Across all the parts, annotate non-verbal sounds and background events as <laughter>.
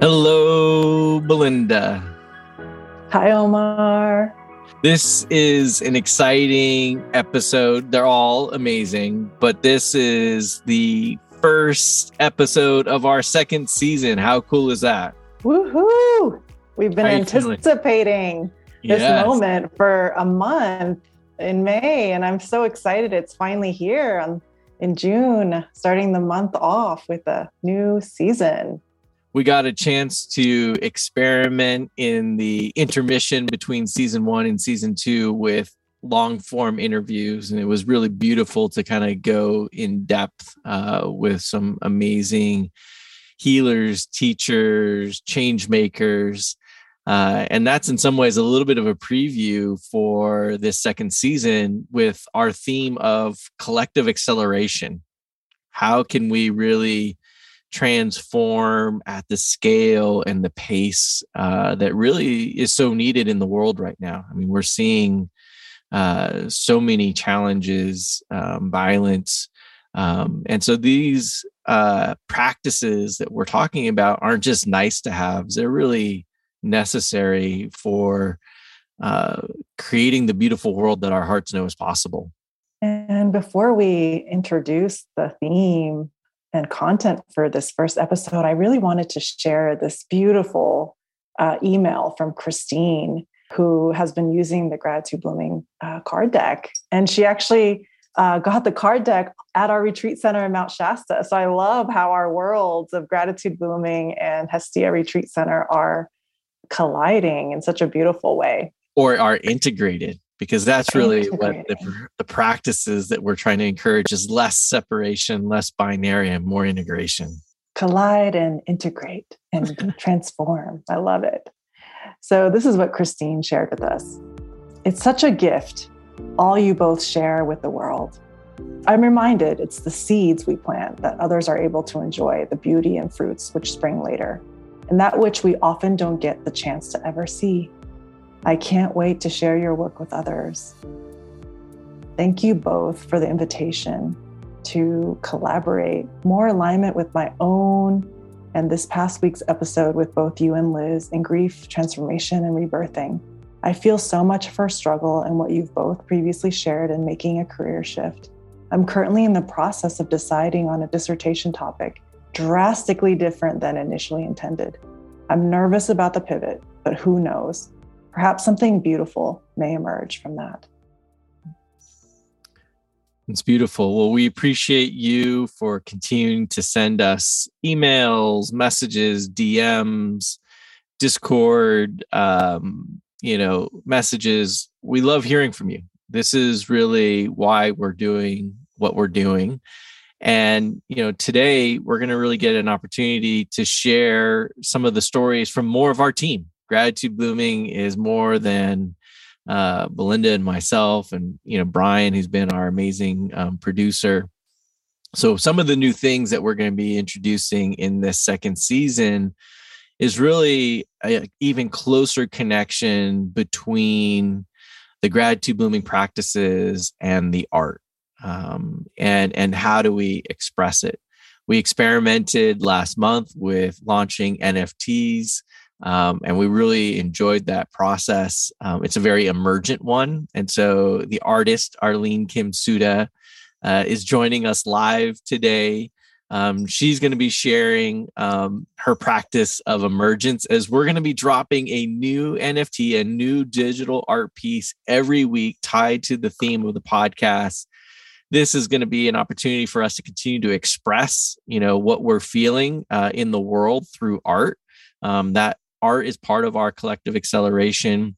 Hello, Belinda. Hi, Omar. This is an exciting episode. They're all amazing, but this is the first episode of our second season. How cool is that? Woohoo! We've been anticipating this yes. moment for a month in May, and I'm so excited it's finally here in June, starting the month off with a new season we got a chance to experiment in the intermission between season one and season two with long form interviews. And it was really beautiful to kind of go in depth uh, with some amazing healers teachers change makers. Uh, and that's in some ways a little bit of a preview for this second season with our theme of collective acceleration. How can we really transform at the scale and the pace uh, that really is so needed in the world right now. I mean, we're seeing uh, so many challenges, um, violence. Um, and so these uh, practices that we're talking about aren't just nice to have, they're really necessary for uh, creating the beautiful world that our hearts know is possible. And before we introduce the theme and content for this first episode, I really wanted to share this beautiful uh, email from Christine, who has been using the Gratitude Blooming uh, card deck. And she actually uh, got the card deck at our retreat center in Mount Shasta. So I love how our worlds of Gratitude Blooming and Hestia Retreat Center are colliding in such a beautiful way. Or are integrated because that's really what the, the practices that we're trying to encourage is less separation less binary and more integration. Collide and integrate and <laughs> transform. I love it. So this is what christine shared with us. It's such a gift all you both share with the world. I'm reminded it's the seeds we plant that others are able to enjoy the beauty and fruits which spring later and that which we often don't get the chance to ever see I can't wait to share your work with others. Thank you both for the invitation to collaborate, more alignment with my own and this past week's episode with both you and Liz in grief, transformation, and rebirthing. I feel so much for struggle and what you've both previously shared in making a career shift. I'm currently in the process of deciding on a dissertation topic drastically different than initially intended. I'm nervous about the pivot, but who knows? Perhaps something beautiful may emerge from that. It's beautiful. Well, we appreciate you for continuing to send us emails, messages, DMs, Discord, um, you know, messages. We love hearing from you. This is really why we're doing what we're doing. And, you know, today we're going to really get an opportunity to share some of the stories from more of our team gratitude blooming is more than uh, Belinda and myself, and you know Brian, who's been our amazing um, producer. So some of the new things that we're going to be introducing in this second season is really an even closer connection between the gratitude blooming practices and the art, um, and and how do we express it. We experimented last month with launching NFTs um, and we really enjoyed that process. Um, it's a very emergent one. And so the artist, Arlene Kim Suda, uh, is joining us live today. Um, she's going to be sharing um, her practice of emergence as we're going to be dropping a new NFT, a new digital art piece every week tied to the theme of the podcast. This is going to be an opportunity for us to continue to express, you know, what we're feeling uh, in the world through art. Um, that art is part of our collective acceleration.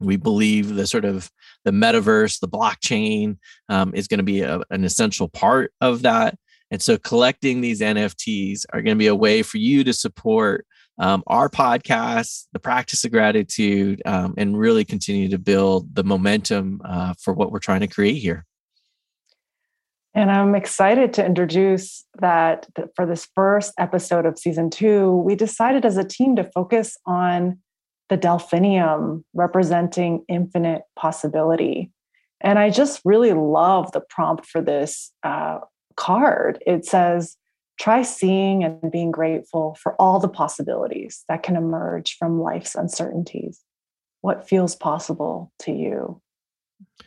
We believe the sort of the metaverse the blockchain um, is going to be a, an essential part of that. And so collecting these nfts are going to be a way for you to support um, our podcast the practice of gratitude um, and really continue to build the momentum uh, for what we're trying to create here and I'm excited to introduce that for this first episode of season two, we decided as a team to focus on the delphinium representing infinite possibility. And I just really love the prompt for this uh, card. It says, try seeing and being grateful for all the possibilities that can emerge from life's uncertainties. What feels possible to you? I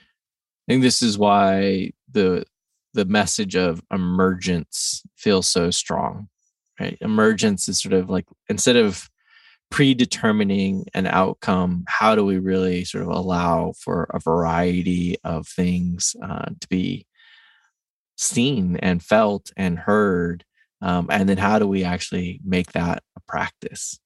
think this is why the the message of emergence feels so strong. Right? Emergence is sort of like instead of predetermining an outcome, how do we really sort of allow for a variety of things uh, to be seen and felt and heard um, and then how do we actually make that a practice?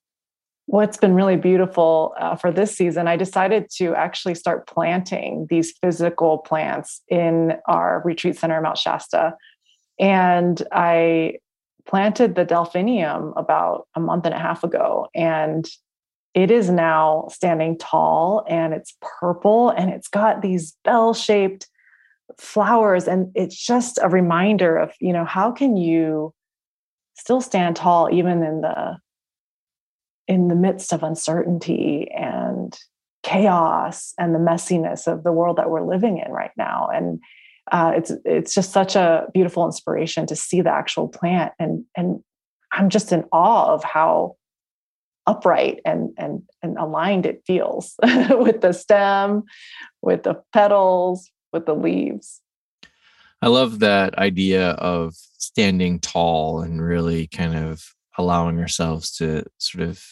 What's been really beautiful uh, for this season, I decided to actually start planting these physical plants in our retreat center Mount Shasta. And I planted the delphinium about a month and a half ago. And it is now standing tall and it's purple and it's got these bell shaped flowers. And it's just a reminder of, you know, how can you still stand tall even in the in the midst of uncertainty and chaos and the messiness of the world that we're living in right now. And uh, it's it's just such a beautiful inspiration to see the actual plant and and i'm just in awe of how upright and and and aligned it feels <laughs> with the stem with the petals with the leaves. I love that idea of standing tall and really kind of allowing ourselves to sort of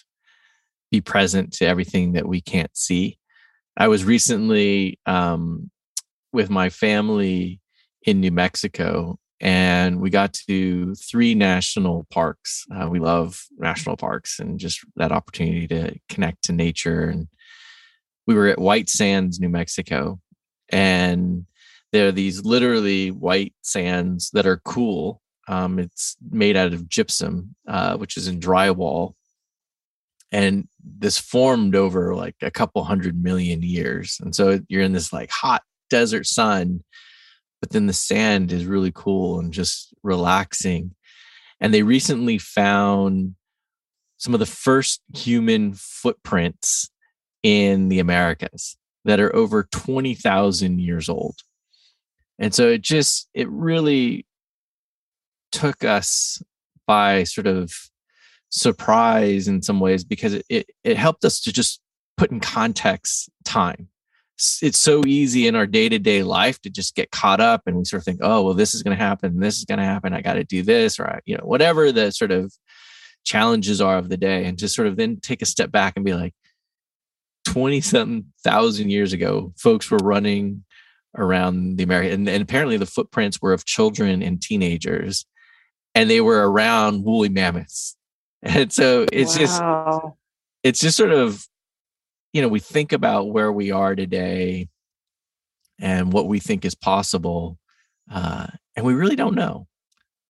be present to everything that we can't see. I was recently um, with my family in New Mexico, and we got to three national parks. Uh, we love national parks and just that opportunity to connect to nature. And we were at White Sands, New Mexico, and there are these literally white sands that are cool. Um, it's made out of gypsum, uh, which is in drywall. And this formed over like a couple hundred million years. And so you're in this like hot desert sun, but then the sand is really cool and just relaxing. And they recently found some of the first human footprints in the Americas that are over 20,000 years old. And so it just, it really took us by sort of surprise in some ways because it, it, helped us to just put in context time. It's so easy in our day to day life to just get caught up and we sort of think, oh, well, this is going to happen. This is going to happen. I got to do this or, I, you know, whatever the sort of challenges are of the day and just sort of then take a step back and be like, 20 something thousand years ago, folks were running around the America. And, and apparently the footprints were of children and teenagers, and they were around woolly mammoths. <laughs> And so it's wow. just it's just sort of, you know, we think about where we are today and what we think is possible. Uh, and we really don't know.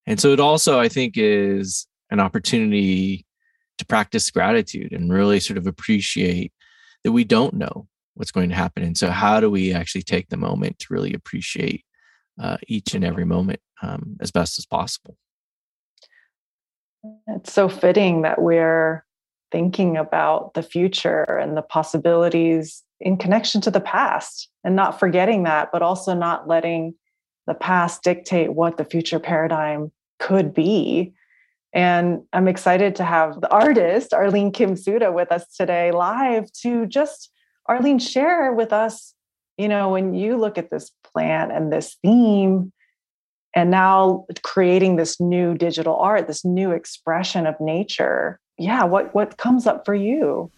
And so it also, I think, is an opportunity to practice gratitude and really sort of appreciate that we don't know what's going to happen. And so, how do we actually take the moment to really appreciate uh, each and every moment um, as best as possible? It's so fitting that we're thinking about the future and the possibilities in connection to the past and not forgetting that, but also not letting the past dictate what the future paradigm could be. And I'm excited to have the artist, Arlene Kim Suda, with us today live to just Arlene, share with us, you know, when you look at this plant and this theme, and now creating this new digital art, this new expression of nature. Yeah, what what comes up for you?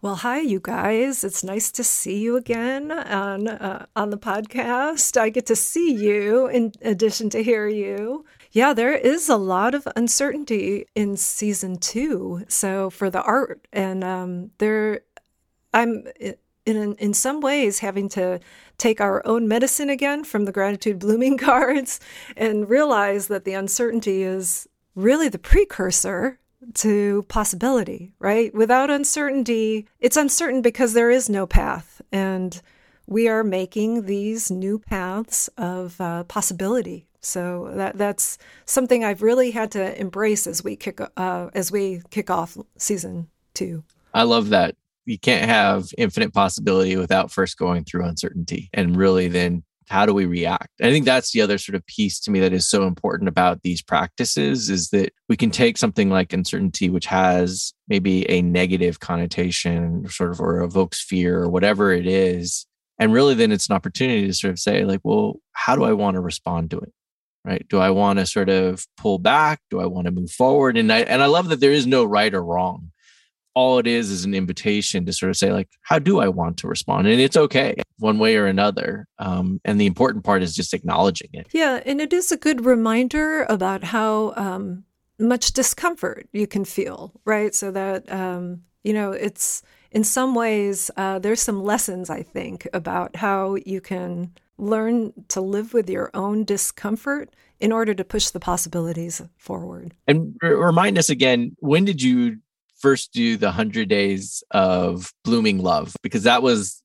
Well, hi, you guys. It's nice to see you again on uh, on the podcast. I get to see you in addition to hear you. Yeah, there is a lot of uncertainty in season two. So for the art, and um, there I'm in in some ways having to take our own medicine again from the gratitude blooming <laughs> cards and realize that the uncertainty is really the precursor to possibility, right? Without uncertainty, it's uncertain because there is no path. And we are making these new paths of uh, possibility. So that that's something I've really had to embrace as we kick uh, as we kick off season two. I love that you can't have infinite possibility without first going through uncertainty and really then how do we react? I think that's the other sort of piece to me that is so important about these practices is that we can take something like uncertainty, which has maybe a negative connotation, sort of, or evokes fear or whatever it is. And really, then it's an opportunity to sort of say, like, well, how do I want to respond to it? Right? Do I want to sort of pull back? Do I want to move forward? And I and I love that there is no right or wrong all it is is an invitation to sort of say like how do i want to respond? And it's okay one way or another. Um, and the important part is just acknowledging it. Yeah and it is a good reminder about how um, much discomfort you can feel right? So that um, you know it's in some ways uh, there's some lessons i think about how you can learn to live with your own discomfort in order to push the possibilities forward. And remind us again when did you first do the 100 days of blooming love because that was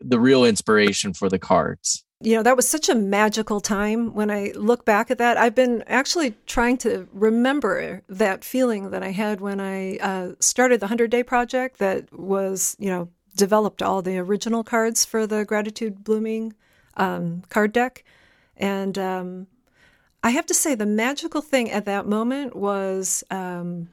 the real inspiration for the cards. You know that was such a magical time. When i look back at that i've been actually trying to remember that feeling that i had when i uh, started the 100 day project that was you know developed all the original cards for the gratitude blooming um, card deck. And um, i have to say the magical thing at that moment was um,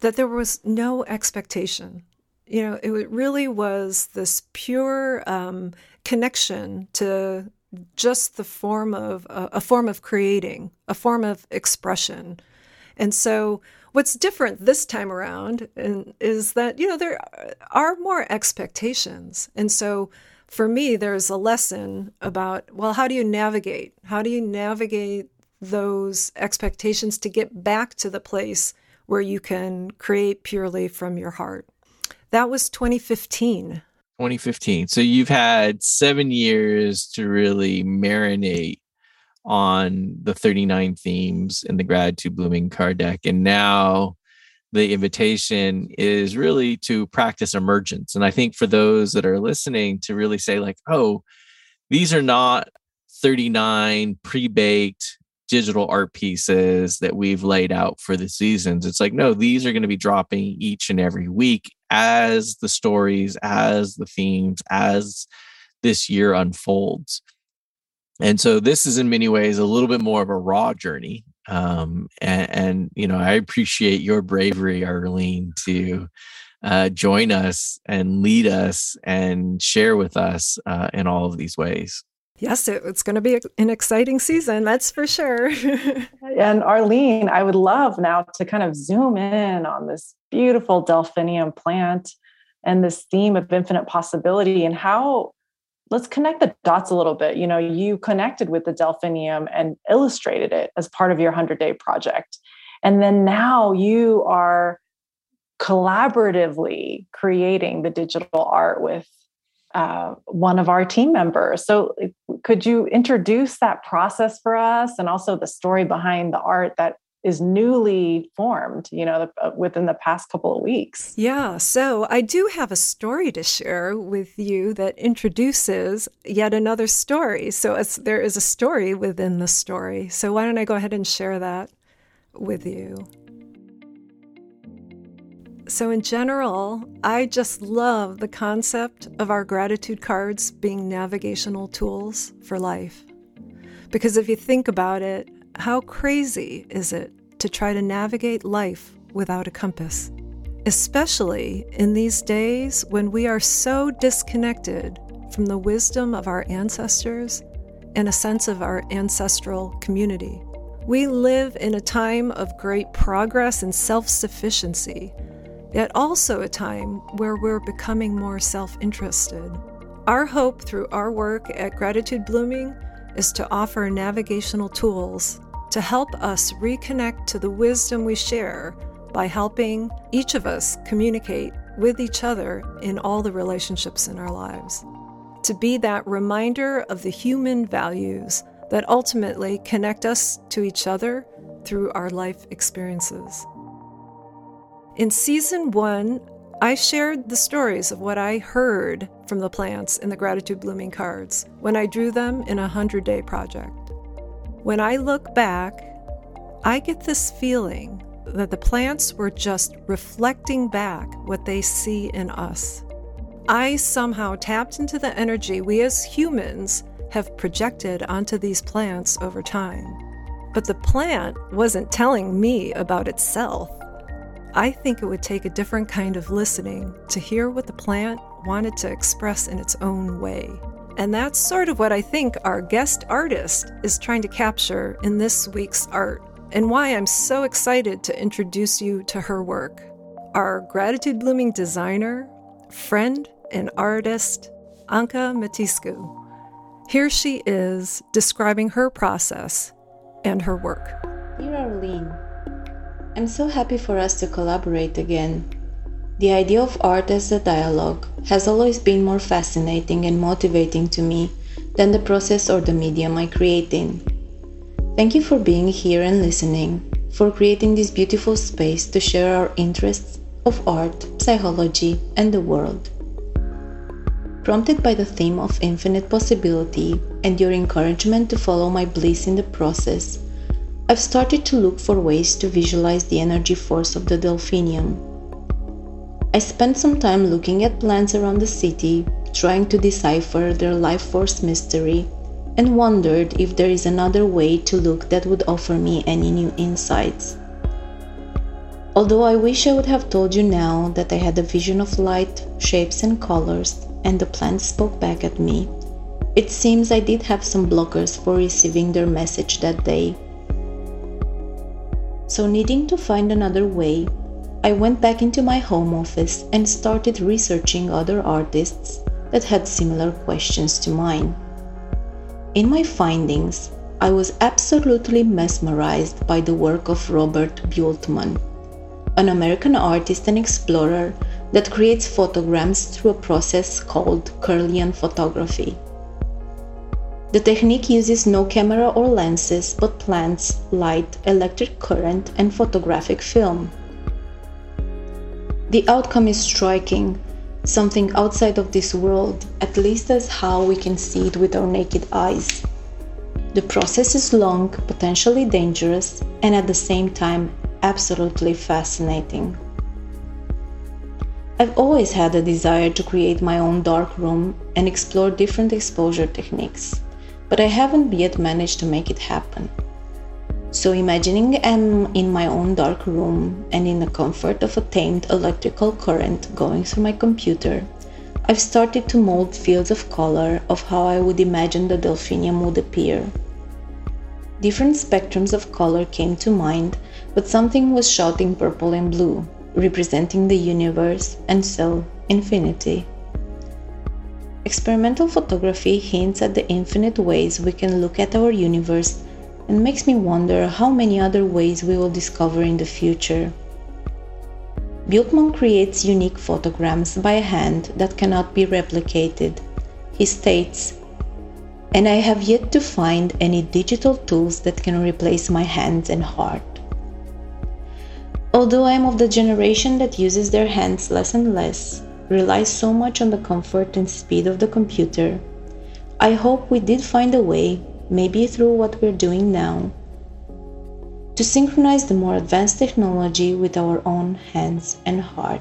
that there was no expectation. You know, it really was this pure um, connection to just the form of uh, a form of creating, a form of expression. And so, what's different this time around is that you know there are more expectations, and so for me, there's a lesson about well, how do you navigate? How do you navigate those expectations to get back to the place where you can create purely from your heart. That was 2015. 2015. So you've had seven years to really marinate on the 39 themes in the Gratitude Blooming card deck. And now the invitation is really to practice emergence. And I think for those that are listening, to really say, like, oh, these are not 39 pre baked digital art pieces that we've laid out for the seasons. It's like, no, these are going to be dropping each and every week as the stories, as the themes, as this year unfolds. And so this is in many ways a little bit more of a raw journey. Um, and, and, you know, I appreciate your bravery, Arlene, to uh, join us and lead us and share with us uh, in all of these ways. Yes, it, it's going to be an exciting season, that's for sure. <laughs> and Arlene, I would love now to kind of zoom in on this beautiful delphinium plant and this theme of infinite possibility and how let's connect the dots a little bit. You know, you connected with the delphinium and illustrated it as part of your 100 day project. And then now you are collaboratively creating the digital art with uh, one of our team members. So, could you introduce that process for us and also the story behind the art that is newly formed, you know, uh, within the past couple of weeks? Yeah. So, I do have a story to share with you that introduces yet another story. So, there is a story within the story. So, why don't I go ahead and share that with you? So, in general, I just love the concept of our gratitude cards being navigational tools for life. Because if you think about it, how crazy is it to try to navigate life without a compass? Especially in these days when we are so disconnected from the wisdom of our ancestors and a sense of our ancestral community. We live in a time of great progress and self sufficiency yet also a time where we're becoming more self interested. Our hope through our work at Gratitude Blooming is to offer navigational tools to help us reconnect to the wisdom we share by helping each of us communicate with each other in all the relationships in our lives. To be that reminder of the human values that ultimately connect us to each other through our life experiences. In season one, I shared the stories of what I heard from the plants in the Gratitude Blooming cards when I drew them in a 100 day project. When I look back, I get this feeling that the plants were just reflecting back what they see in us. I somehow tapped into the energy we as humans have projected onto these plants over time. But the plant wasn't telling me about itself. I think it would take a different kind of listening to hear what the plant wanted to express in its own way. And that's sort of what I think our guest artist is trying to capture in this week's art, and why I'm so excited to introduce you to her work. Our gratitude blooming designer, friend, and artist, Anka Matiscu. Here she is describing her process and her work. Dear Arlene, I'm so happy for us to collaborate again. The idea of art as a dialogue has always been more fascinating and motivating to me than the process or the medium I create in. Thank you for being here and listening, for creating this beautiful space to share our interests of art, psychology, and the world. Prompted by the theme of infinite possibility and your encouragement to follow my bliss in the process, I've started to look for ways to visualize the energy force of the delphinium I spent some time looking at plants around the city, trying to decipher their life force mystery, and wondered if there is another way to look that would offer me any new insights. Although I wish I would have told you now that I had a vision of light, shapes, and colors, and the plants spoke back at me, it seems I did have some blockers for receiving their message that day. So, needing to find another way, I went back into my home office and started researching other artists that had similar questions to mine. In my findings, I was absolutely mesmerized by the work of Robert Buelteman, an American artist and explorer that creates photograms through a process called Kirlian photography. The technique uses no camera or lenses but plants, light, electric current, and photographic film. The outcome is striking, something outside of this world, at least as how we can see it with our naked eyes. The process is long, potentially dangerous, and at the same time, absolutely fascinating. I've always had a desire to create my own dark room and explore different exposure techniques, but I haven't yet managed to make it happen. So, imagining I'm in my own dark room and in the comfort of a tamed electrical current going through my computer, I've started to mold fields of color of how I would imagine the delphinium would appear. Different spectrums of color came to mind, but something was shouting purple and blue, representing the universe and so infinity. Experimental photography hints at the infinite ways we can look at our universe and makes me wonder how many other ways we will discover in the future. Buelteman creates unique photograms by hand that cannot be replicated. He states, and I have yet to find any digital tools that can replace my hands and heart. Although I am of the generation that uses their hands less and less, relies so much on the comfort and speed of the computer, I hope we did find a way maybe through what we're doing now, to synchronize the more advanced technology with our own hands and heart.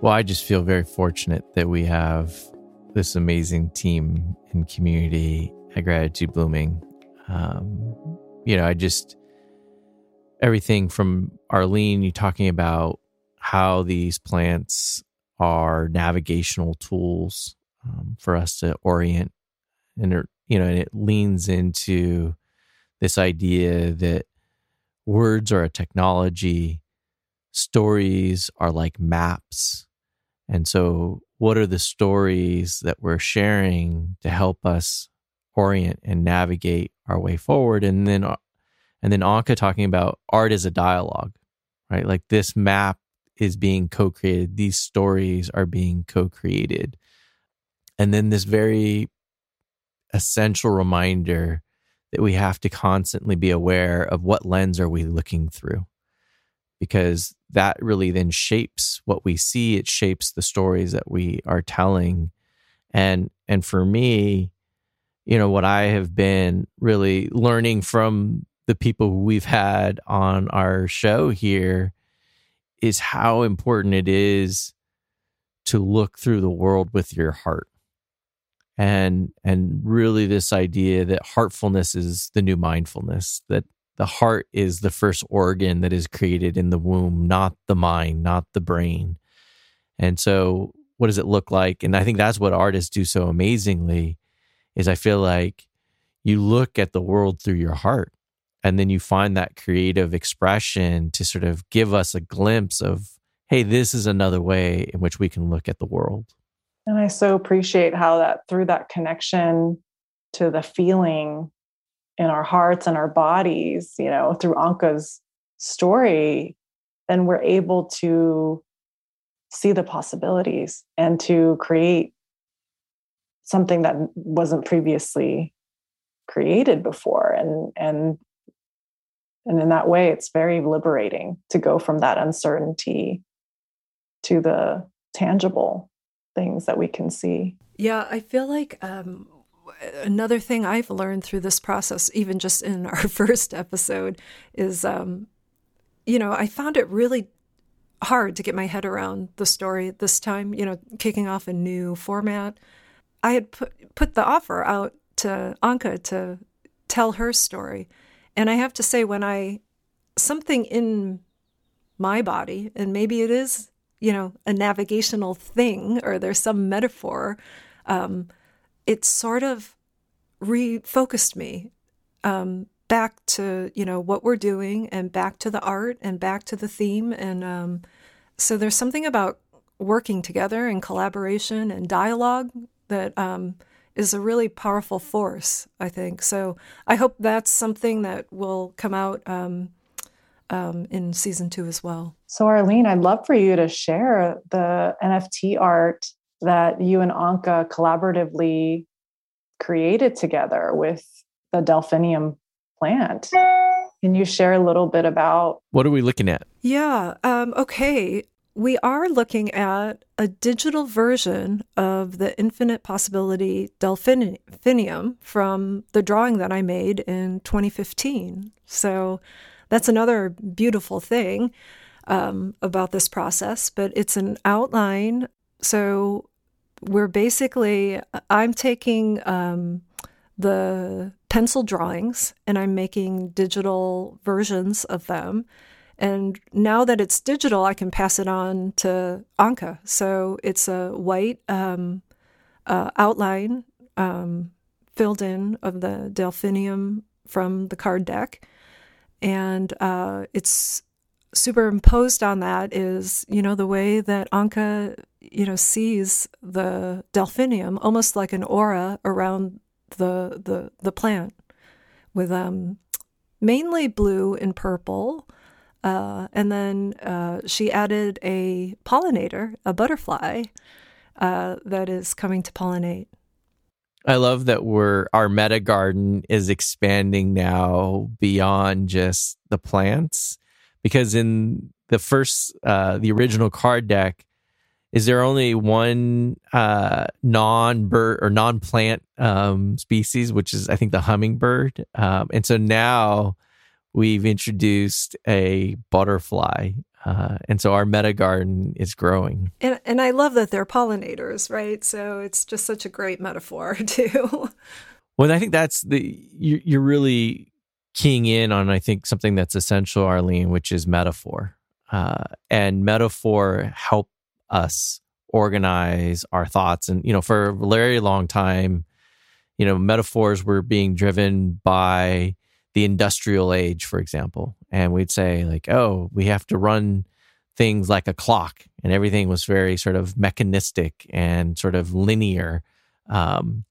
Well, I just feel very fortunate that we have this amazing team and community at Gratitude Blooming. Um, you know, I just, everything from Arlene, you talking about how these plants are navigational tools um, for us to orient and you know, and it leans into this idea that words are a technology, stories are like maps. And so, what are the stories that we're sharing to help us orient and navigate our way forward? And then, and then Anka talking about art as a dialogue, right? Like this map is being co created, these stories are being co created. And then this very essential reminder that we have to constantly be aware of what lens are we looking through because that really then shapes what we see it shapes the stories that we are telling and and for me you know what i have been really learning from the people we've had on our show here is how important it is to look through the world with your heart. And and really this idea that heartfulness is the new mindfulness that the heart is the first organ that is created in the womb not the mind not the brain. And so what does it look like? And i think that's what artists do so amazingly is i feel like you look at the world through your heart and then you find that creative expression to sort of give us a glimpse of hey this is another way in which we can look at the world. And I so appreciate how that through that connection to the feeling in our hearts and our bodies, you know, through Anka's story, then we're able to see the possibilities and to create something that wasn't previously created before. And and and in that way it's very liberating to go from that uncertainty to the tangible things that we can see. Yeah, I feel like um, another thing I've learned through this process, even just in <laughs> our first episode, is um, you know, I found it really hard to get my head around the story this time, you know, kicking off a new format. I had put, put the offer out to Anka to tell her story. And I have to say, when I, something in my body, and maybe it is you know, a navigational thing or there's some metaphor, um, it sort of refocused me um, back to, you know, what we're doing and back to the art and back to the theme. And um, so there's something about working together and collaboration and dialogue that um, is a really powerful force, I think. So I hope that's something that will come out um, um, in season two as well. So, Arlene, I'd love for you to share the NFT art that you and Anka collaboratively created together with the Delphinium plant. Can you share a little bit about what are we looking at? Yeah. Um, okay. We are looking at a digital version of the infinite possibility delphinium from the drawing that I made in 2015. So that's another beautiful thing um, about this process, but it's an outline. So we're basically, I'm taking um, the pencil drawings and I'm making digital versions of them. And now that it's digital, I can pass it on to Anka. So it's a white um, uh, outline um, filled in of the delphinium from the card deck and uh, it's superimposed on that is you know the way that Anka you know sees the delphinium almost like an aura around the the the plant with um mainly blue and purple uh, and then uh, she added a pollinator a butterfly uh, that is coming to pollinate. I love that we're our meta garden is expanding now beyond just the plants because in the first uh the original card deck is there only one uh non bird or non plant um species which is I think the hummingbird? Um and so now we've introduced a butterfly uh, and so our meta garden is growing. And, and I love that they're pollinators, right? So it's just such a great metaphor, <laughs> too. well, I think that's the, you, you're really keying in on, I think, something that's essential, Arlene, which is metaphor. Uh, and metaphor help us organize our thoughts. And, you know, for a very long time, you know, metaphors were being driven by the industrial age, for example. And we'd say, like, oh, we have to run things like a clock, and everything was very sort of mechanistic and sort of linear. Um,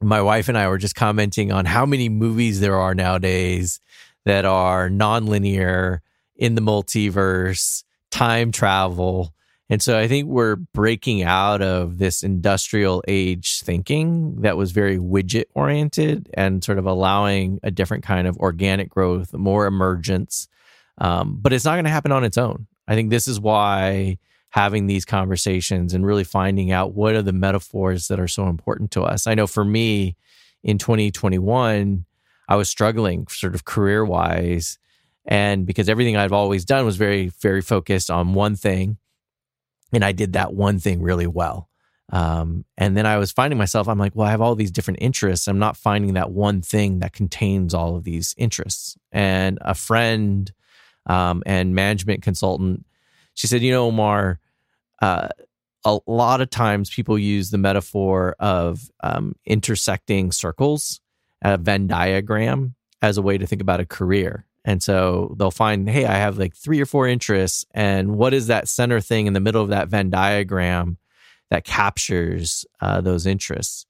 my wife and I were just commenting on how many movies there are nowadays that are nonlinear in the multiverse, time travel, and so I think we're breaking out of this industrial age thinking that was very widget oriented and sort of allowing a different kind of organic growth, more emergence. Um, but it's not going to happen on its own. I think this is why having these conversations and really finding out what are the metaphors that are so important to us. I know for me in 2021, I was struggling sort of career wise. And because everything I've always done was very, very focused on one thing and I did that one thing really well. Um, and then I was finding myself, I'm like, well, I have all these different interests. I'm not finding that one thing that contains all of these interests. And a friend um, and management consultant, she said, you know, Omar, uh, a lot of times people use the metaphor of um, intersecting circles, a Venn diagram, as a way to think about a career. And so they'll find, hey, I have like three or four interests. And what is that center thing in the middle of that Venn diagram that captures uh, those interests?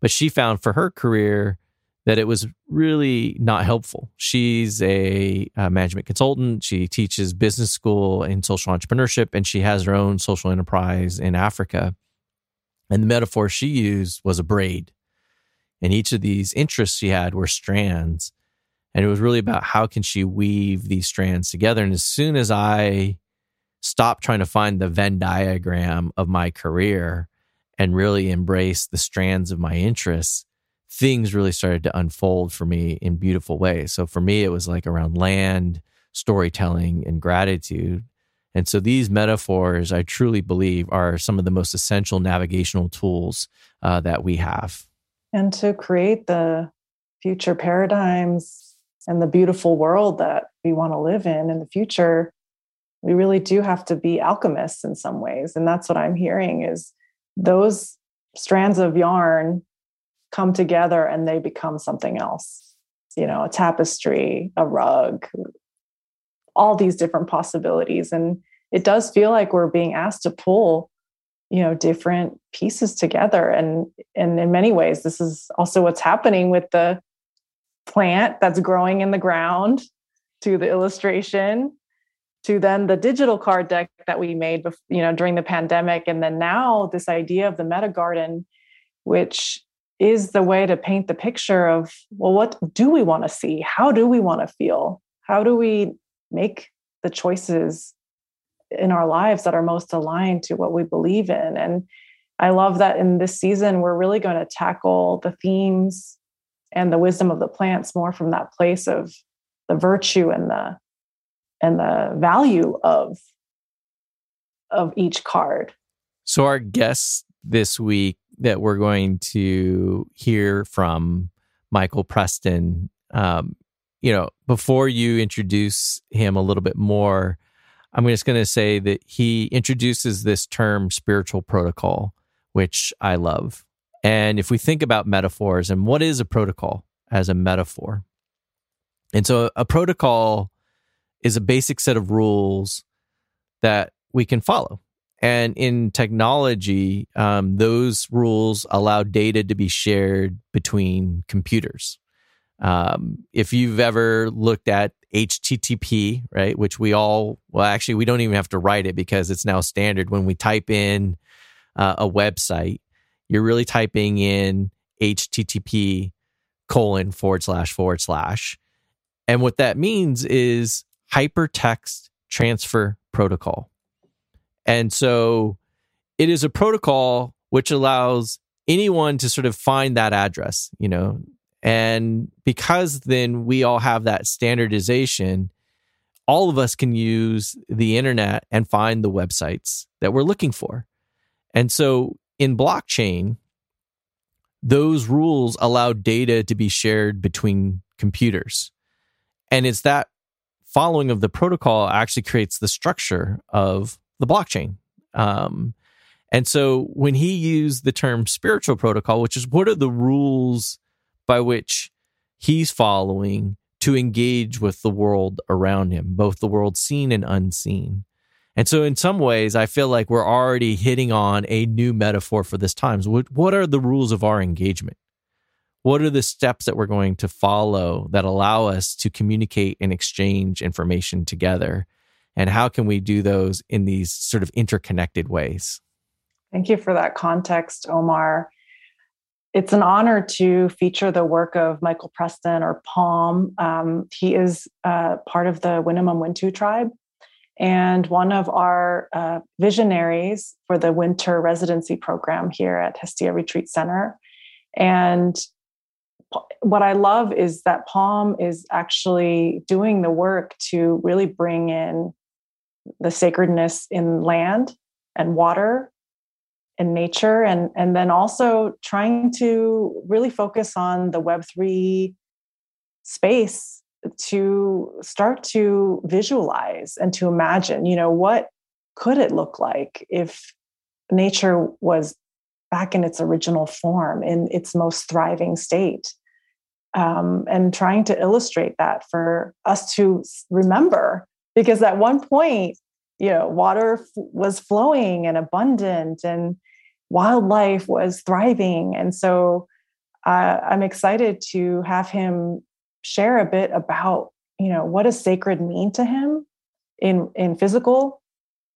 But she found for her career, that it was really not helpful. She's a, a, management consultant. She teaches business school in social entrepreneurship, and she has her own social enterprise in Africa. And the metaphor she used was a braid. And each of these interests she had were strands. And it was really about how can she weave these strands together. And as soon as I stopped trying to find the Venn diagram of my career and really embrace the strands of my interests, things really started to unfold for me in beautiful ways. So for me, it was like around land, storytelling, and gratitude. And so these metaphors, I truly believe, are some of the most essential navigational tools uh, that we have. And to create the future paradigms and the beautiful world that we want to live in in the future, we really do have to be alchemists in some ways. And that's what I'm hearing is those strands of yarn come together and they become something else. You know a tapestry a rug all these different possibilities. And it does feel like we're being asked to pull you know different pieces together. And and in many ways this is also what's happening with the plant that's growing in the ground to the illustration to then the digital card deck that we made you know during the pandemic. And then now this idea of the meta garden which is the way to paint the picture of well what do we want to see? How do we want to feel? How do we make the choices in our lives that are most aligned to what we believe in? And i love that in this season we're really going to tackle the themes and the wisdom of the plants more from that place of the virtue and the and the value of of each card so our guest this week that we're going to hear from Michael Preston. Um, you know, before you introduce him a little bit more, I'm just going to say that he introduces this term spiritual protocol, which I love. And if we think about metaphors and what is a protocol as a metaphor? And so a protocol is a basic set of rules that we can follow. And in technology, um, those rules allow data to be shared between computers. Um, if you've ever looked at HTTP, right, which we all, well, actually, we don't even have to write it because it's now standard. When we type in uh, a website, you're really typing in HTTP colon forward slash forward slash. And what that means is hypertext transfer protocol. And so it is a protocol which allows anyone to sort of find that address, you know. And because then we all have that standardization, all of us can use the internet and find the websites that we're looking for. And so in blockchain, those rules allow data to be shared between computers. And it's that following of the protocol actually creates the structure of the blockchain. Um, and so when he used the term spiritual protocol, which is what are the rules by which he's following to engage with the world around him, both the world seen and unseen. And so, in some ways, I feel like we're already hitting on a new metaphor for this times. What, what are the rules of our engagement? What are the steps that we're going to follow that allow us to communicate and exchange information together? and how can we do those in these sort of interconnected ways thank you for that context omar it's an honor to feature the work of michael preston or Pom um, he is uh, part of the winnemem wintu tribe and one of our uh, visionaries for the winter residency program here at hestia retreat center. And what I love is that Pom is actually doing the work to really bring in the sacredness in land and water and nature and and then also trying to really focus on the web3 space to start to visualize and to imagine you know what could it look like if nature was back in its original form in its most thriving state? Um, and trying to illustrate that for us to remember because at one point you know water f- was flowing and abundant and wildlife was thriving. And so uh, i'm excited to have him share a bit about you know what does sacred mean to him in in physical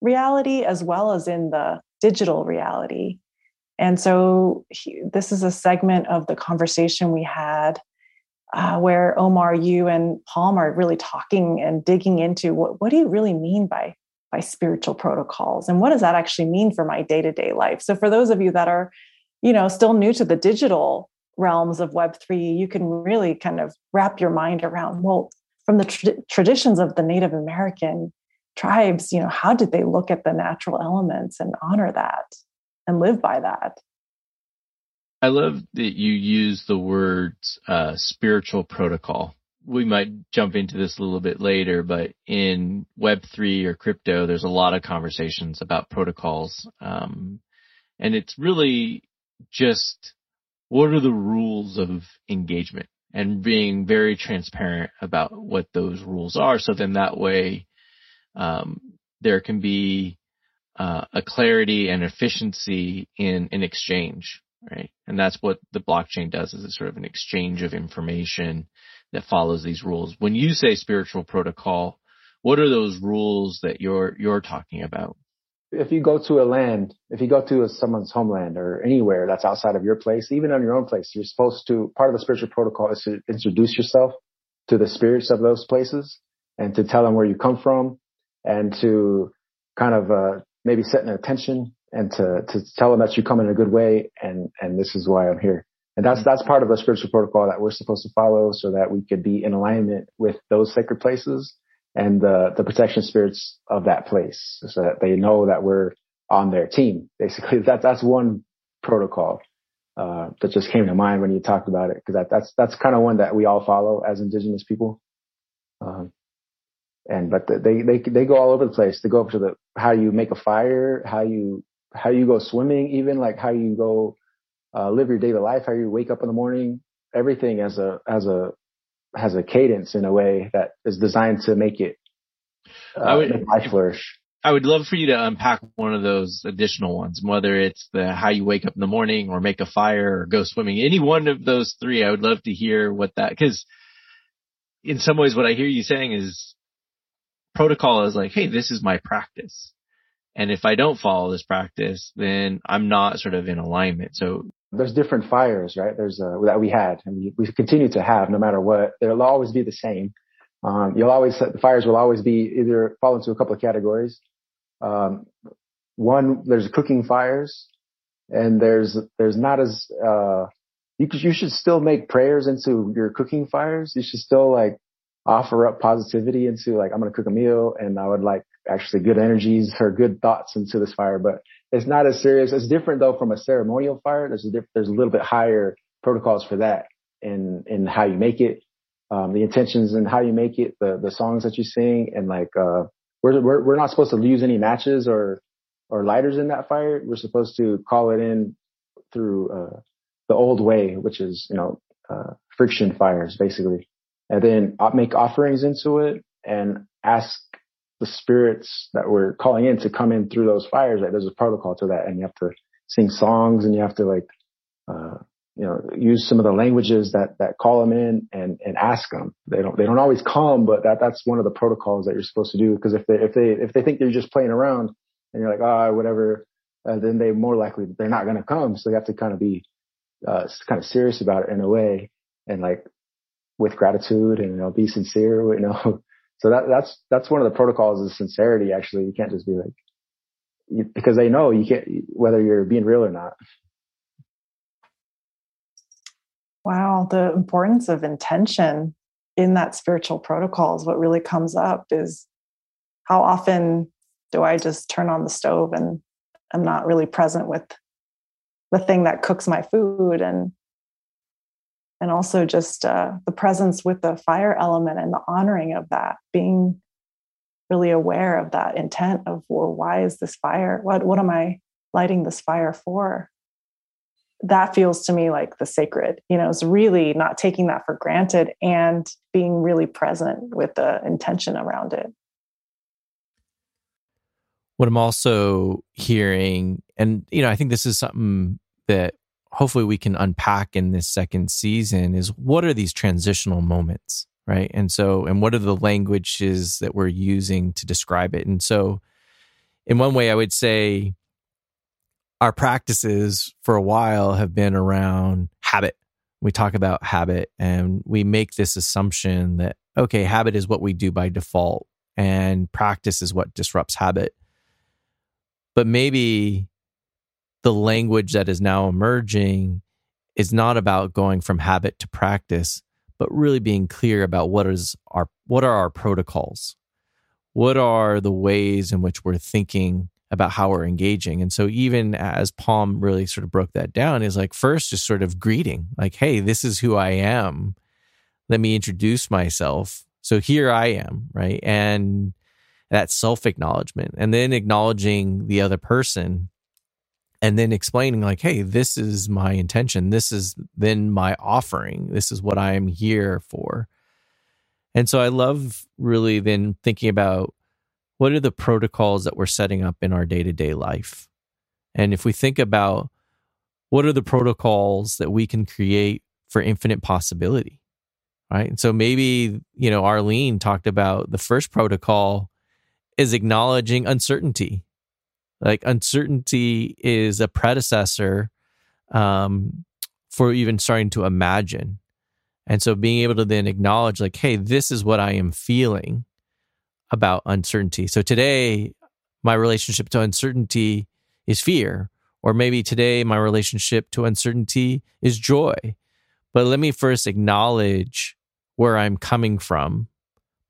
reality as well as in the digital reality? And so he, this is a segment of the conversation we had uh, where Omar, you and Pom are really talking and digging into what, what do you really mean by by spiritual protocols? And what does that actually mean for my day-to-day life? So for those of you that are you know still new to the digital realms of web3 you can really kind of wrap your mind around well from the tra- traditions of the native american tribes you know how did they look at the natural elements and honor that and live by that I love that you use the words uh, spiritual protocol. We might jump into this a little bit later, but in Web3 or crypto, there's a lot of conversations about protocols. Um, and it's really just what are the rules of engagement and being very transparent about what those rules are. So then that way, um, there can be uh, a clarity and efficiency in an exchange right? And that's what the blockchain does is it's sort of an exchange of information that follows these rules. When you say spiritual protocol, what are those rules that you're you're talking about? If you go to a land, if you go to a, someone's homeland or anywhere that's outside of your place, even on your own place, you're supposed to, part of the spiritual protocol is to introduce yourself to the spirits of those places and to tell them where you come from and to kind of, uh, maybe set an attention and to, to tell them that you come in a good way and, and this is why I'm here. And that's, that's part of the spiritual protocol that we're supposed to follow so that we could be in alignment with those sacred places and the, the protection spirits of that place so that they know that we're on their team. Basically, <laughs> that, that's one protocol, uh, that just came to mind when you talked about it. Cause that, that's, that's kind of one that we all follow as indigenous people. Um, and, but they, they, they go all over the place. They go up to the, how you make a fire, how you how you go swimming, even like how you go uh, live your daily life, how you wake up in the morning, everything as a as a has a cadence in a way that is designed to make it uh, I would, make life flourish. I would love for you to unpack one of those additional ones, whether it's the how you wake up in the morning or make a fire or go swimming. Any one of those three, I would love to hear what that because in some ways, what I hear you saying is protocol is like, hey, this is my practice. And if I don't follow this practice, then I'm not sort of in alignment. So there's different fires, right? There's uh, that we had and we, continue to have no matter what. They'll always be the same. Um, you'll always, the fires will always be either fall into a couple of categories. Um, one, there's cooking fires and there's, there's not as, uh, you, you should still make prayers into your cooking fires. You should still like offer up positivity into like, I'm going to cook a meal and I would like actually good energies or good thoughts into this fire, but it's not as serious. It's different though from a ceremonial fire. There's a diff- there's a little bit higher protocols for that in, in how you make it, um, the intentions and how you make it, the, the songs that you sing and like, uh, we're, we're, we're not supposed to use any matches or, or lighters in that fire. We're supposed to call it in through, uh, the old way, which is, you know, uh, friction fires basically, and then make offerings into it and ask the spirits that we're calling in to come in through those fires, right? There's a protocol to that and you have to sing songs and you have to like, uh, you know, use some of the languages that, that call them in and, and ask them. They don't, they don't always come, but that, that's one of the protocols that you're supposed to do. Cause if they, if they, if they think you're just playing around and you're like, ah, oh, whatever, uh, then they more likely, they're not going to come. So you have to kind of be, uh, kind of serious about it in a way and like with gratitude and, you know, be sincere, you know, <laughs> so that, that's, that's one of the protocols is sincerity. Actually, you can't just be like, you, because they know you can't, whether you're being real or not. Wow. The importance of intention in that spiritual protocol is what really comes up is how often do I just turn on the stove and I'm not really present with the thing that cooks my food and and also just uh, the presence with the fire element and the honoring of that being really aware of that intent of well why is this fire what what am i lighting this fire for? That feels to me like the sacred you know it's really not taking that for granted and being really present with the intention around it. What i'm also hearing and you know i think this is something that hopefully we can unpack in this second season is what are these transitional moments right? And so and what are the languages that we're using to describe it? And so in one way i would say our practices for a while have been around habit. We talk about habit and we make this assumption that okay habit is what we do by default and practice is what disrupts habit. But maybe the language that is now emerging is not about going from habit to practice, but really being clear about what is our what are our protocols? What are the ways in which we're thinking about how we're engaging? And so even as Pom really sort of broke that down, is like first just sort of greeting, like, hey, this is who I am. Let me introduce myself. So here I am, right? And that self acknowledgement, and then acknowledging the other person and then explaining like hey this is my intention. This is then my offering. This is what i am here for. And so i love really then thinking about what are the protocols that we're setting up in our day-to-day life? And if we think about what are the protocols that we can create for infinite possibility right? And so maybe you know arlene talked about the first protocol is acknowledging uncertainty like uncertainty is a predecessor um, for even starting to imagine. And so being able to then acknowledge, like, hey, this is what I am feeling about uncertainty. So today, my relationship to uncertainty is fear. Or maybe today, my relationship to uncertainty is joy. But let me first acknowledge where I'm coming from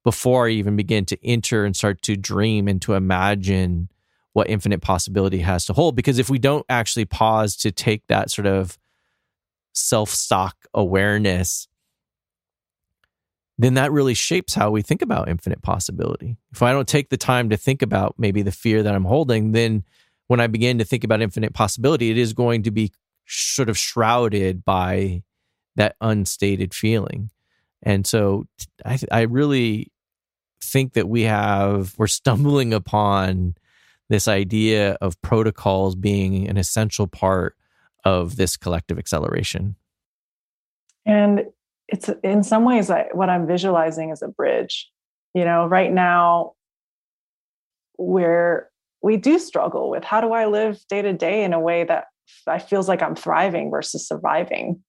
before I even begin to enter and start to dream and to imagine what infinite possibility has to hold. Because if we don't actually pause to take that sort of self stock awareness, then that really shapes how we think about infinite possibility. If I don't take the time to think about maybe the fear that I'm holding, then when I begin to think about infinite possibility, it is going to be sort of shrouded by that unstated feeling. And so I, I really think that we have, we're stumbling upon this idea of protocols being an essential part of this collective acceleration. And it's in some ways I, what I'm visualizing is a bridge. You know, right now, where we do struggle with how do I live day to day in a way that I feels like I'm thriving versus surviving.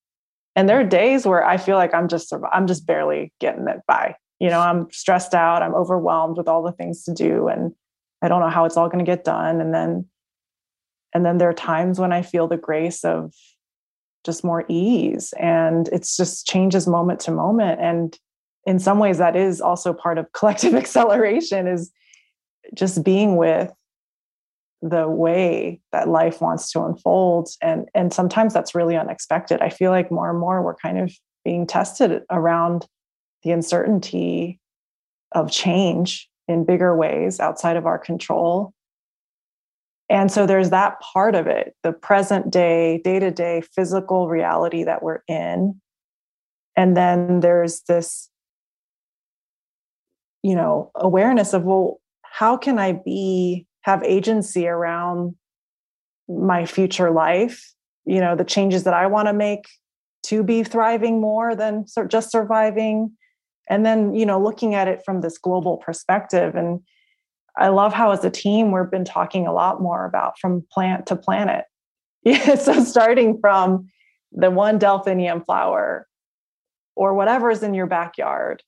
And there are days where I feel like I'm just I'm just barely getting it by. You know, I'm stressed out, I'm overwhelmed with all the things to do and I don't know how it's all going to get done. And then, and then there are times when I feel the grace of just more ease and it's just changes moment to moment. And in some ways that is also part of <laughs> collective acceleration is just being with the way that life wants to unfold and and sometimes that's really unexpected i feel like more and more we're kind of being tested around the uncertainty of change in bigger ways outside of our control. And so there's that part of it, the present day, day to day physical reality that we're in. And then there's this, you know, awareness of, well, how can I be, have agency around my future life? You know, the changes that I want to make to be thriving more than just surviving and then you know looking at it from this global perspective and i love how as a team we've been talking a lot more about from plant to planet. <laughs> Yeah, so starting from the one delphinium flower or whatever is in your backyard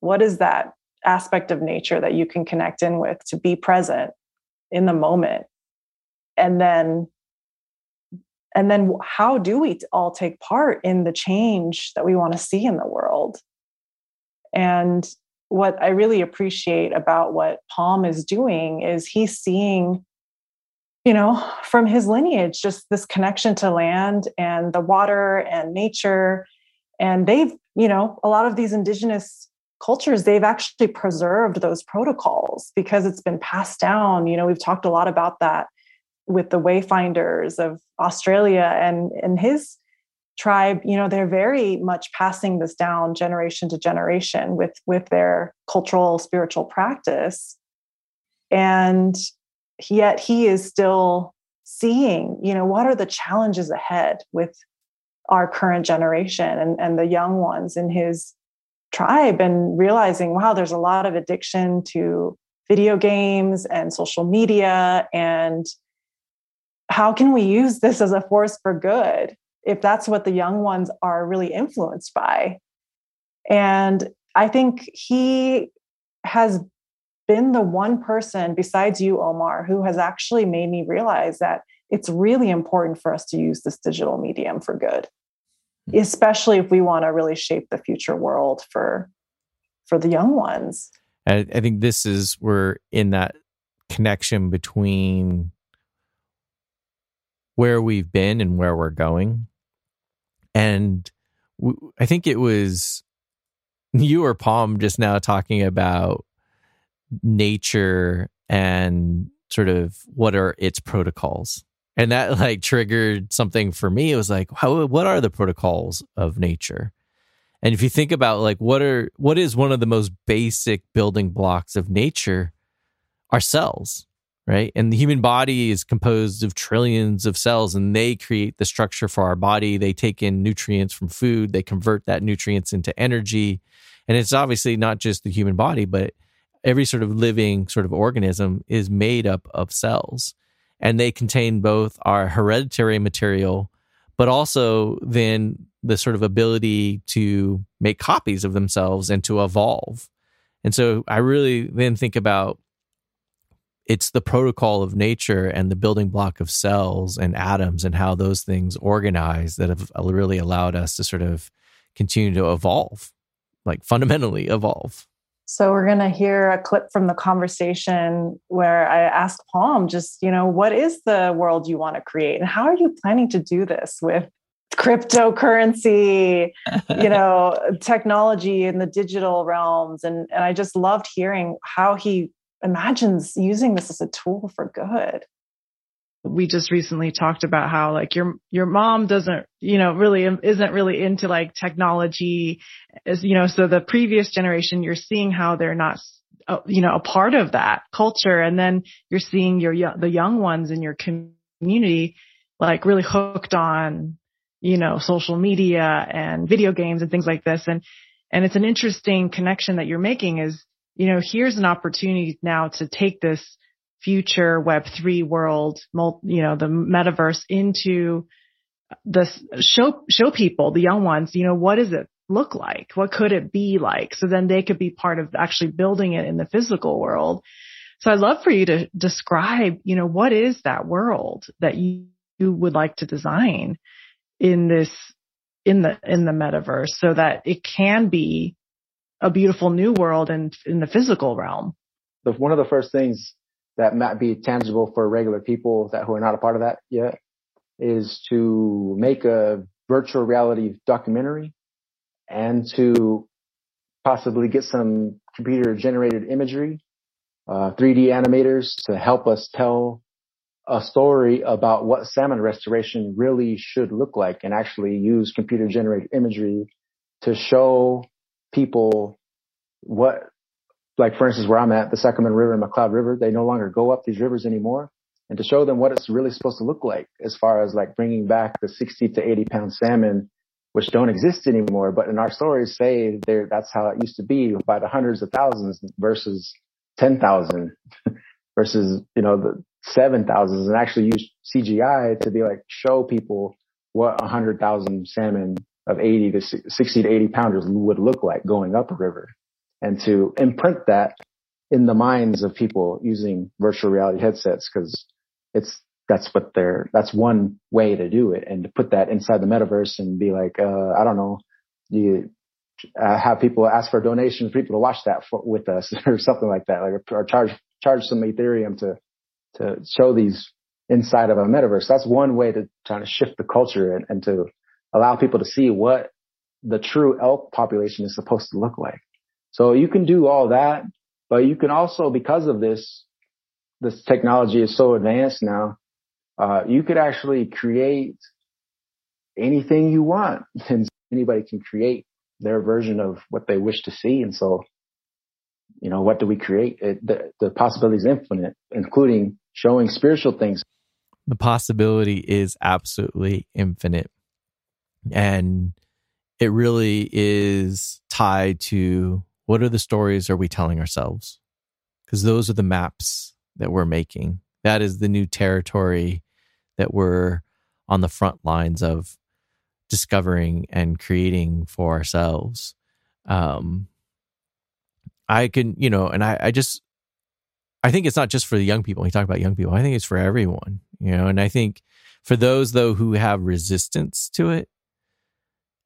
what is that aspect of nature that you can connect in with to be present in the moment? And then and then how do we all take part in the change that we want to see in the world and what I really appreciate about what Pom is doing is he's seeing you know, from his lineage, just this connection to land and the water and nature. And they've, you know, a lot of these indigenous cultures, they've actually preserved those protocols because it's been passed down. You know, we've talked a lot about that with the wayfinders of Australia and and his tribe, you know, they're very much passing this down generation to generation with with their cultural spiritual practice. And yet he is still seeing, you know, what are the challenges ahead with our current generation and, and the young ones in his tribe and realizing, wow, there's a lot of addiction to video games and social media. And how can we use this as a force for good if that's what the young ones are really influenced by? And I think he has been the one person besides you, Omar, who has actually made me realize that it's really important for us to use this digital medium for good, hmm. especially if we want to really shape the future world for for the young ones. I, I think this is we're in that connection between where we've been and where we're going. And I think it was you or Pom just now talking about nature and sort of what are its protocols. And that like triggered something for me. It was like how what are the protocols of nature? And if you think about like what are what is one of the most basic building blocks of nature? Our cells right? And the human body is composed of trillions of cells and they create the structure for our body. They take in nutrients from food. They convert that nutrients into energy. And it's obviously not just the human body but every sort of living sort of organism is made up of cells. And they contain both our hereditary material but also then the sort of ability to make copies of themselves and to evolve. And so i really then think about it's the protocol of nature and the building block of cells and atoms and how those things organize that have really allowed us to sort of continue to evolve like fundamentally evolve. So we're going to hear a clip from the conversation where I asked Pom just, you know, what is the world you want to create? And how are you planning to do this with cryptocurrency, you <laughs> know, technology in the digital realms? And and I just loved hearing how he imagines using this as a tool for good. We just recently talked about how like your your mom doesn't you know really isn't really into like technology as you know so the previous generation you're seeing how they're not you know a part of that culture. And then you're seeing your the young ones in your community like really hooked on you know social media and video games and things like this. And and it's an interesting connection that you're making is you know here's an opportunity now to take this future Web3 world, you know, the metaverse into the show, show people, the young ones, you know, what does it look like? What could it be like? So then they could be part of actually building it in the physical world. So I'd love for you to describe, you know, what is that world that you, you would like to design in this, in the, in the metaverse so that it can be a beautiful new world in, in the physical realm. The, one of the first things that might be tangible for regular people that who are not a part of that yet is to make a virtual reality documentary and to possibly get some computer generated imagery, uh, 3D animators to help us tell a story about what salmon restoration really should look like and actually use computer generated imagery to show people what like for instance, where I'm at, the Sacramento River and McCloud River, they no longer go up these rivers anymore. And to show them what it's really supposed to look like as far as like bringing back the 60 to 80 pound salmon, which don't exist anymore. But in our stories say there, that's how it used to be by the hundreds of thousands versus 10,000 <laughs> versus, you know, the seven thousands and actually use CGI to be like, show people what hundred thousand salmon of 80 to 60 to 80 pounders would look like going up a river and to imprint that in the minds of people using virtual reality headsets because it's that's what they're that's one way to do it and to put that inside the metaverse and be like uh, I don't know you uh, have people ask for donations for people to watch that for, with us <laughs> or something like that like or charge charge some ethereum to to show these inside of a metaverse. That's one way to try to shift the culture and, and to allow people to see what the true elk population is supposed to look like. So you can do all that, but you can also, because of this, this technology is so advanced now, uh, you could actually create anything you want <laughs> and anybody can create their version of what they wish to see. And so, you know, what do we create? It, the, the possibility is infinite, including showing spiritual things. The possibility is absolutely infinite. And it really is tied to what are the stories are we telling ourselves? Because those are the maps that we're making. That is the new territory that we're on the front lines of discovering and creating for ourselves. Um, I can, you know, and I, I just, I think it's not just for the young people. We talk about young people. I think it's for everyone, you know, and I think for those though who have resistance to it,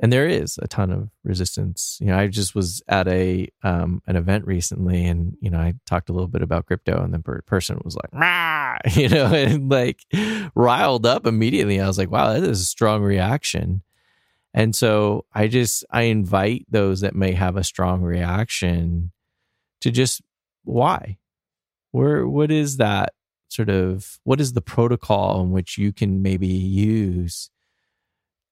and there is a ton of resistance. You know, I just was at a um, an event recently, and you know, I talked a little bit about crypto, and the per- person was like, Rah! <laughs> you know, and like riled up immediately. I was like, wow, that is a strong reaction. And so I just I invite those that may have a strong reaction to just why, where what is that sort of what is the protocol in which you can maybe use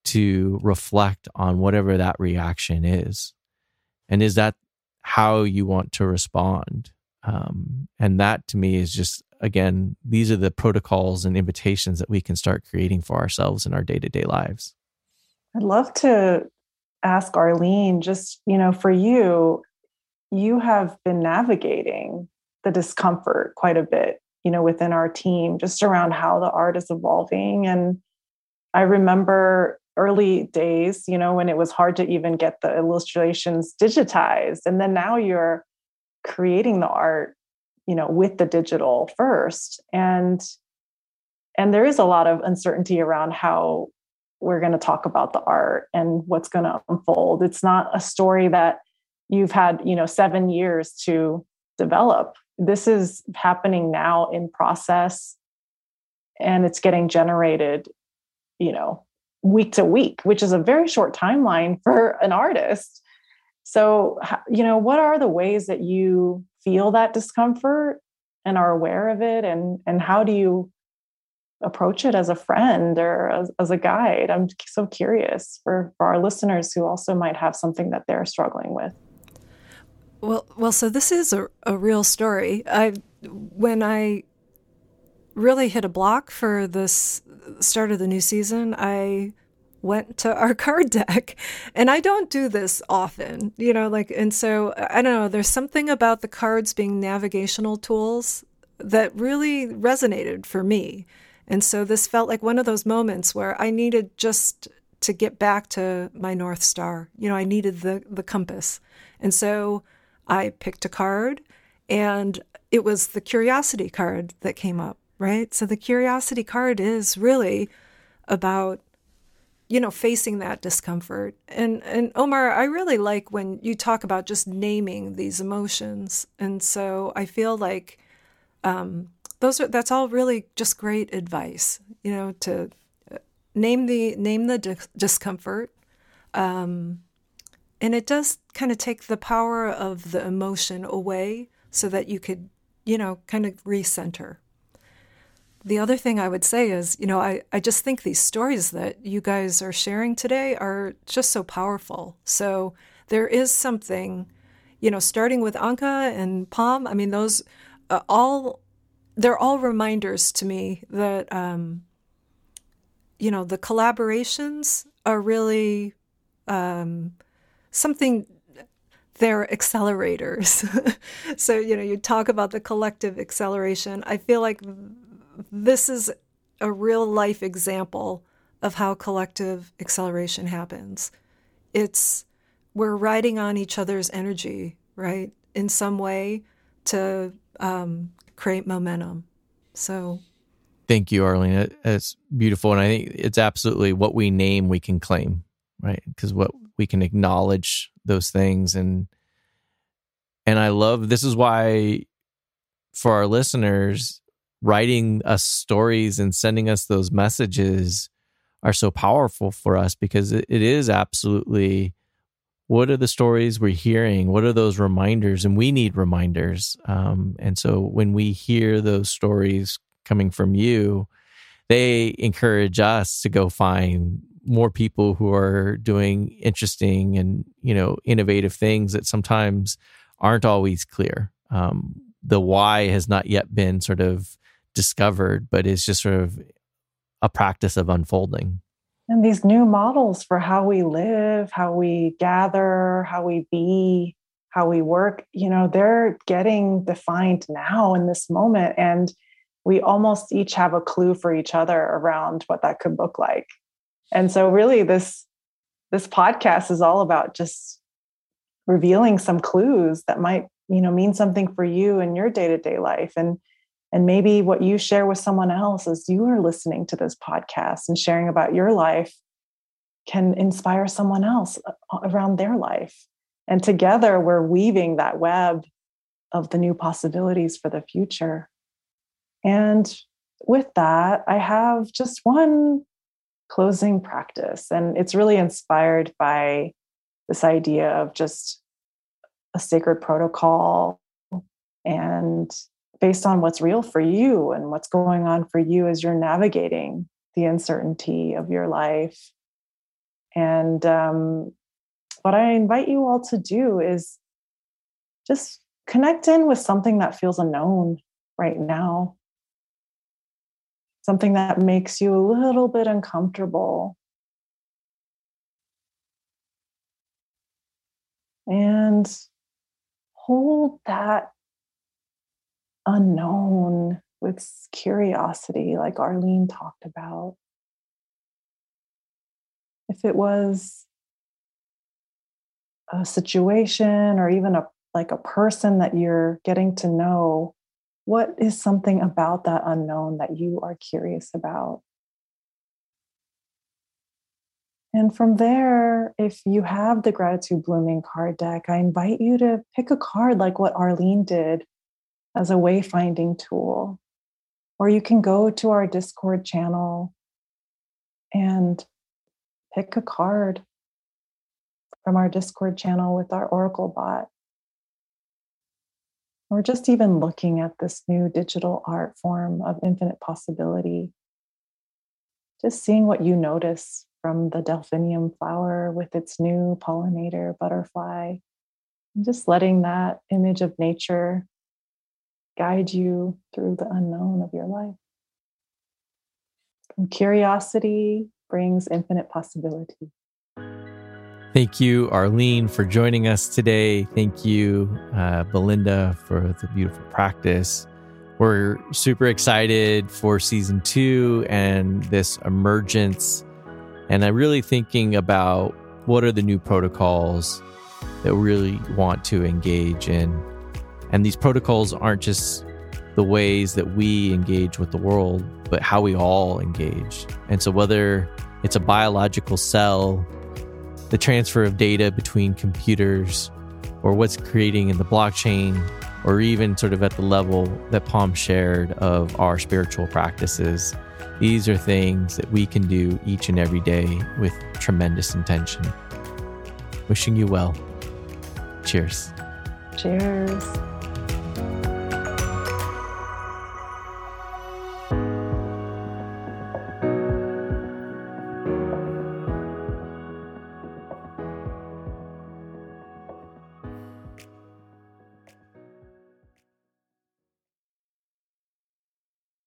to reflect on whatever that reaction is. And is that how you want to respond? Um, and that to me is just, again, these are the protocols and invitations that we can start creating for ourselves in our day to day lives. I'd love to ask Arlene, just, you know, for you, you have been navigating the discomfort quite a bit, you know, within our team, just around how the art is evolving. And I remember early days, you know, when it was hard to even get the illustrations digitized. And then now you're creating the art, you know, with the digital first. And and there is a lot of uncertainty around how we're going to talk about the art and what's going to unfold. It's not a story that you've had, you know, 7 years to develop. This is happening now in process and it's getting generated, you know, week to week, which is a very short timeline for an artist. So, you know, what are the ways that you feel that discomfort and are aware of it? And, and how do you approach it as a friend or as, as a guide? I'm so curious for, for our listeners who also might have something that they're struggling with. Well, well, so this is a, a real story. I, when I really hit a block for this start of the new season, I went to <laughs> our card deck. And I don't do this often, you know, like, and so I don't know, there's something about the cards being navigational tools that really resonated for me. And so this felt like one of those moments where I needed just to get back to my North Star. You know, I needed the, the compass. And so I picked a card and it was the curiosity card that came up right? So the curiosity card is really about you know facing that discomfort. And and omar i really like when you talk about just naming these emotions. And so i feel like um, those are that's all really just great advice you know to uh, name the name the di- discomfort. Um, and it does kind of take the power of the emotion away so that you could you know kind of recenter the other thing I would say is, you know, I, I just think these stories that you guys are sharing today are just so powerful. So there is something, you know, starting with Anka and Pom, I mean, those uh, all, they're all reminders to me that, um, you know, the collaborations are really um, something they're accelerators. <laughs> so, you know, you talk about the collective acceleration. I feel like this is a real life example of how collective acceleration happens. It's we're riding on each other's energy, right, in some way to um, create momentum. So, thank you, Arlene. It's beautiful, and I think it's absolutely what we name, we can claim, right? Because what we can acknowledge those things, and and I love this is why for our listeners writing us stories and sending us those messages are so powerful for us because it, is absolutely what are the stories we're hearing? What are those reminders? And we need reminders. Um, and so when we hear those stories coming from you they encourage us to go find more people who are doing interesting and you know innovative things that sometimes aren't always clear. Um, the why has not yet been sort of discovered but is just sort of a practice of unfolding. And these new models for how we live how we gather how we be how we work you know they're getting defined now in this moment and we almost each have a clue for each other around what that could look like. And so really this this podcast is all about just revealing some clues that might you know mean something for you in your day-to-day life. And and maybe what you share with someone else as you are listening to this podcast and sharing about your life can inspire someone else uh, around their life and together we're weaving that web of the new possibilities for the future and with that i have just one closing practice. And it's really inspired by this idea of just a sacred protocol and based on what's real for you and what's going on for you as you're navigating the uncertainty of your life. And um, what I invite you all to do is just connect in with something that feels unknown right now something that makes you a little bit uncomfortable. And hold that unknown with curiosity, like Arlene talked about. If it was a situation or even a like a person that you're getting to know what is something about that unknown that you are curious about? And from there, if you have the gratitude blooming card deck, I invite you to pick a card like what Arlene did as a wayfinding tool. Or you can go to our Discord channel and pick a card from our Discord channel with our Oracle bot. Or just even looking at this new digital art form of infinite possibility, just seeing what you notice from the delphinium flower with its new pollinator butterfly, and just letting that image of nature guide you through the unknown of your life. From curiosity brings infinite possibility. Thank you, Arlene, for joining us today. Thank you, uh, Belinda, for the beautiful practice. We're super excited for season two and this emergence. And I'm really thinking about what are the new protocols that we really want to engage in. And these protocols aren't just the ways that we engage with the world, but how we all engage. And so, whether it's a biological cell the transfer of data between computers or what's creating in the blockchain or even sort of at the level that Pom shared of our spiritual practices. These are things that we can do each and every day with tremendous intention. Wishing you well. Cheers. Cheers. Bye.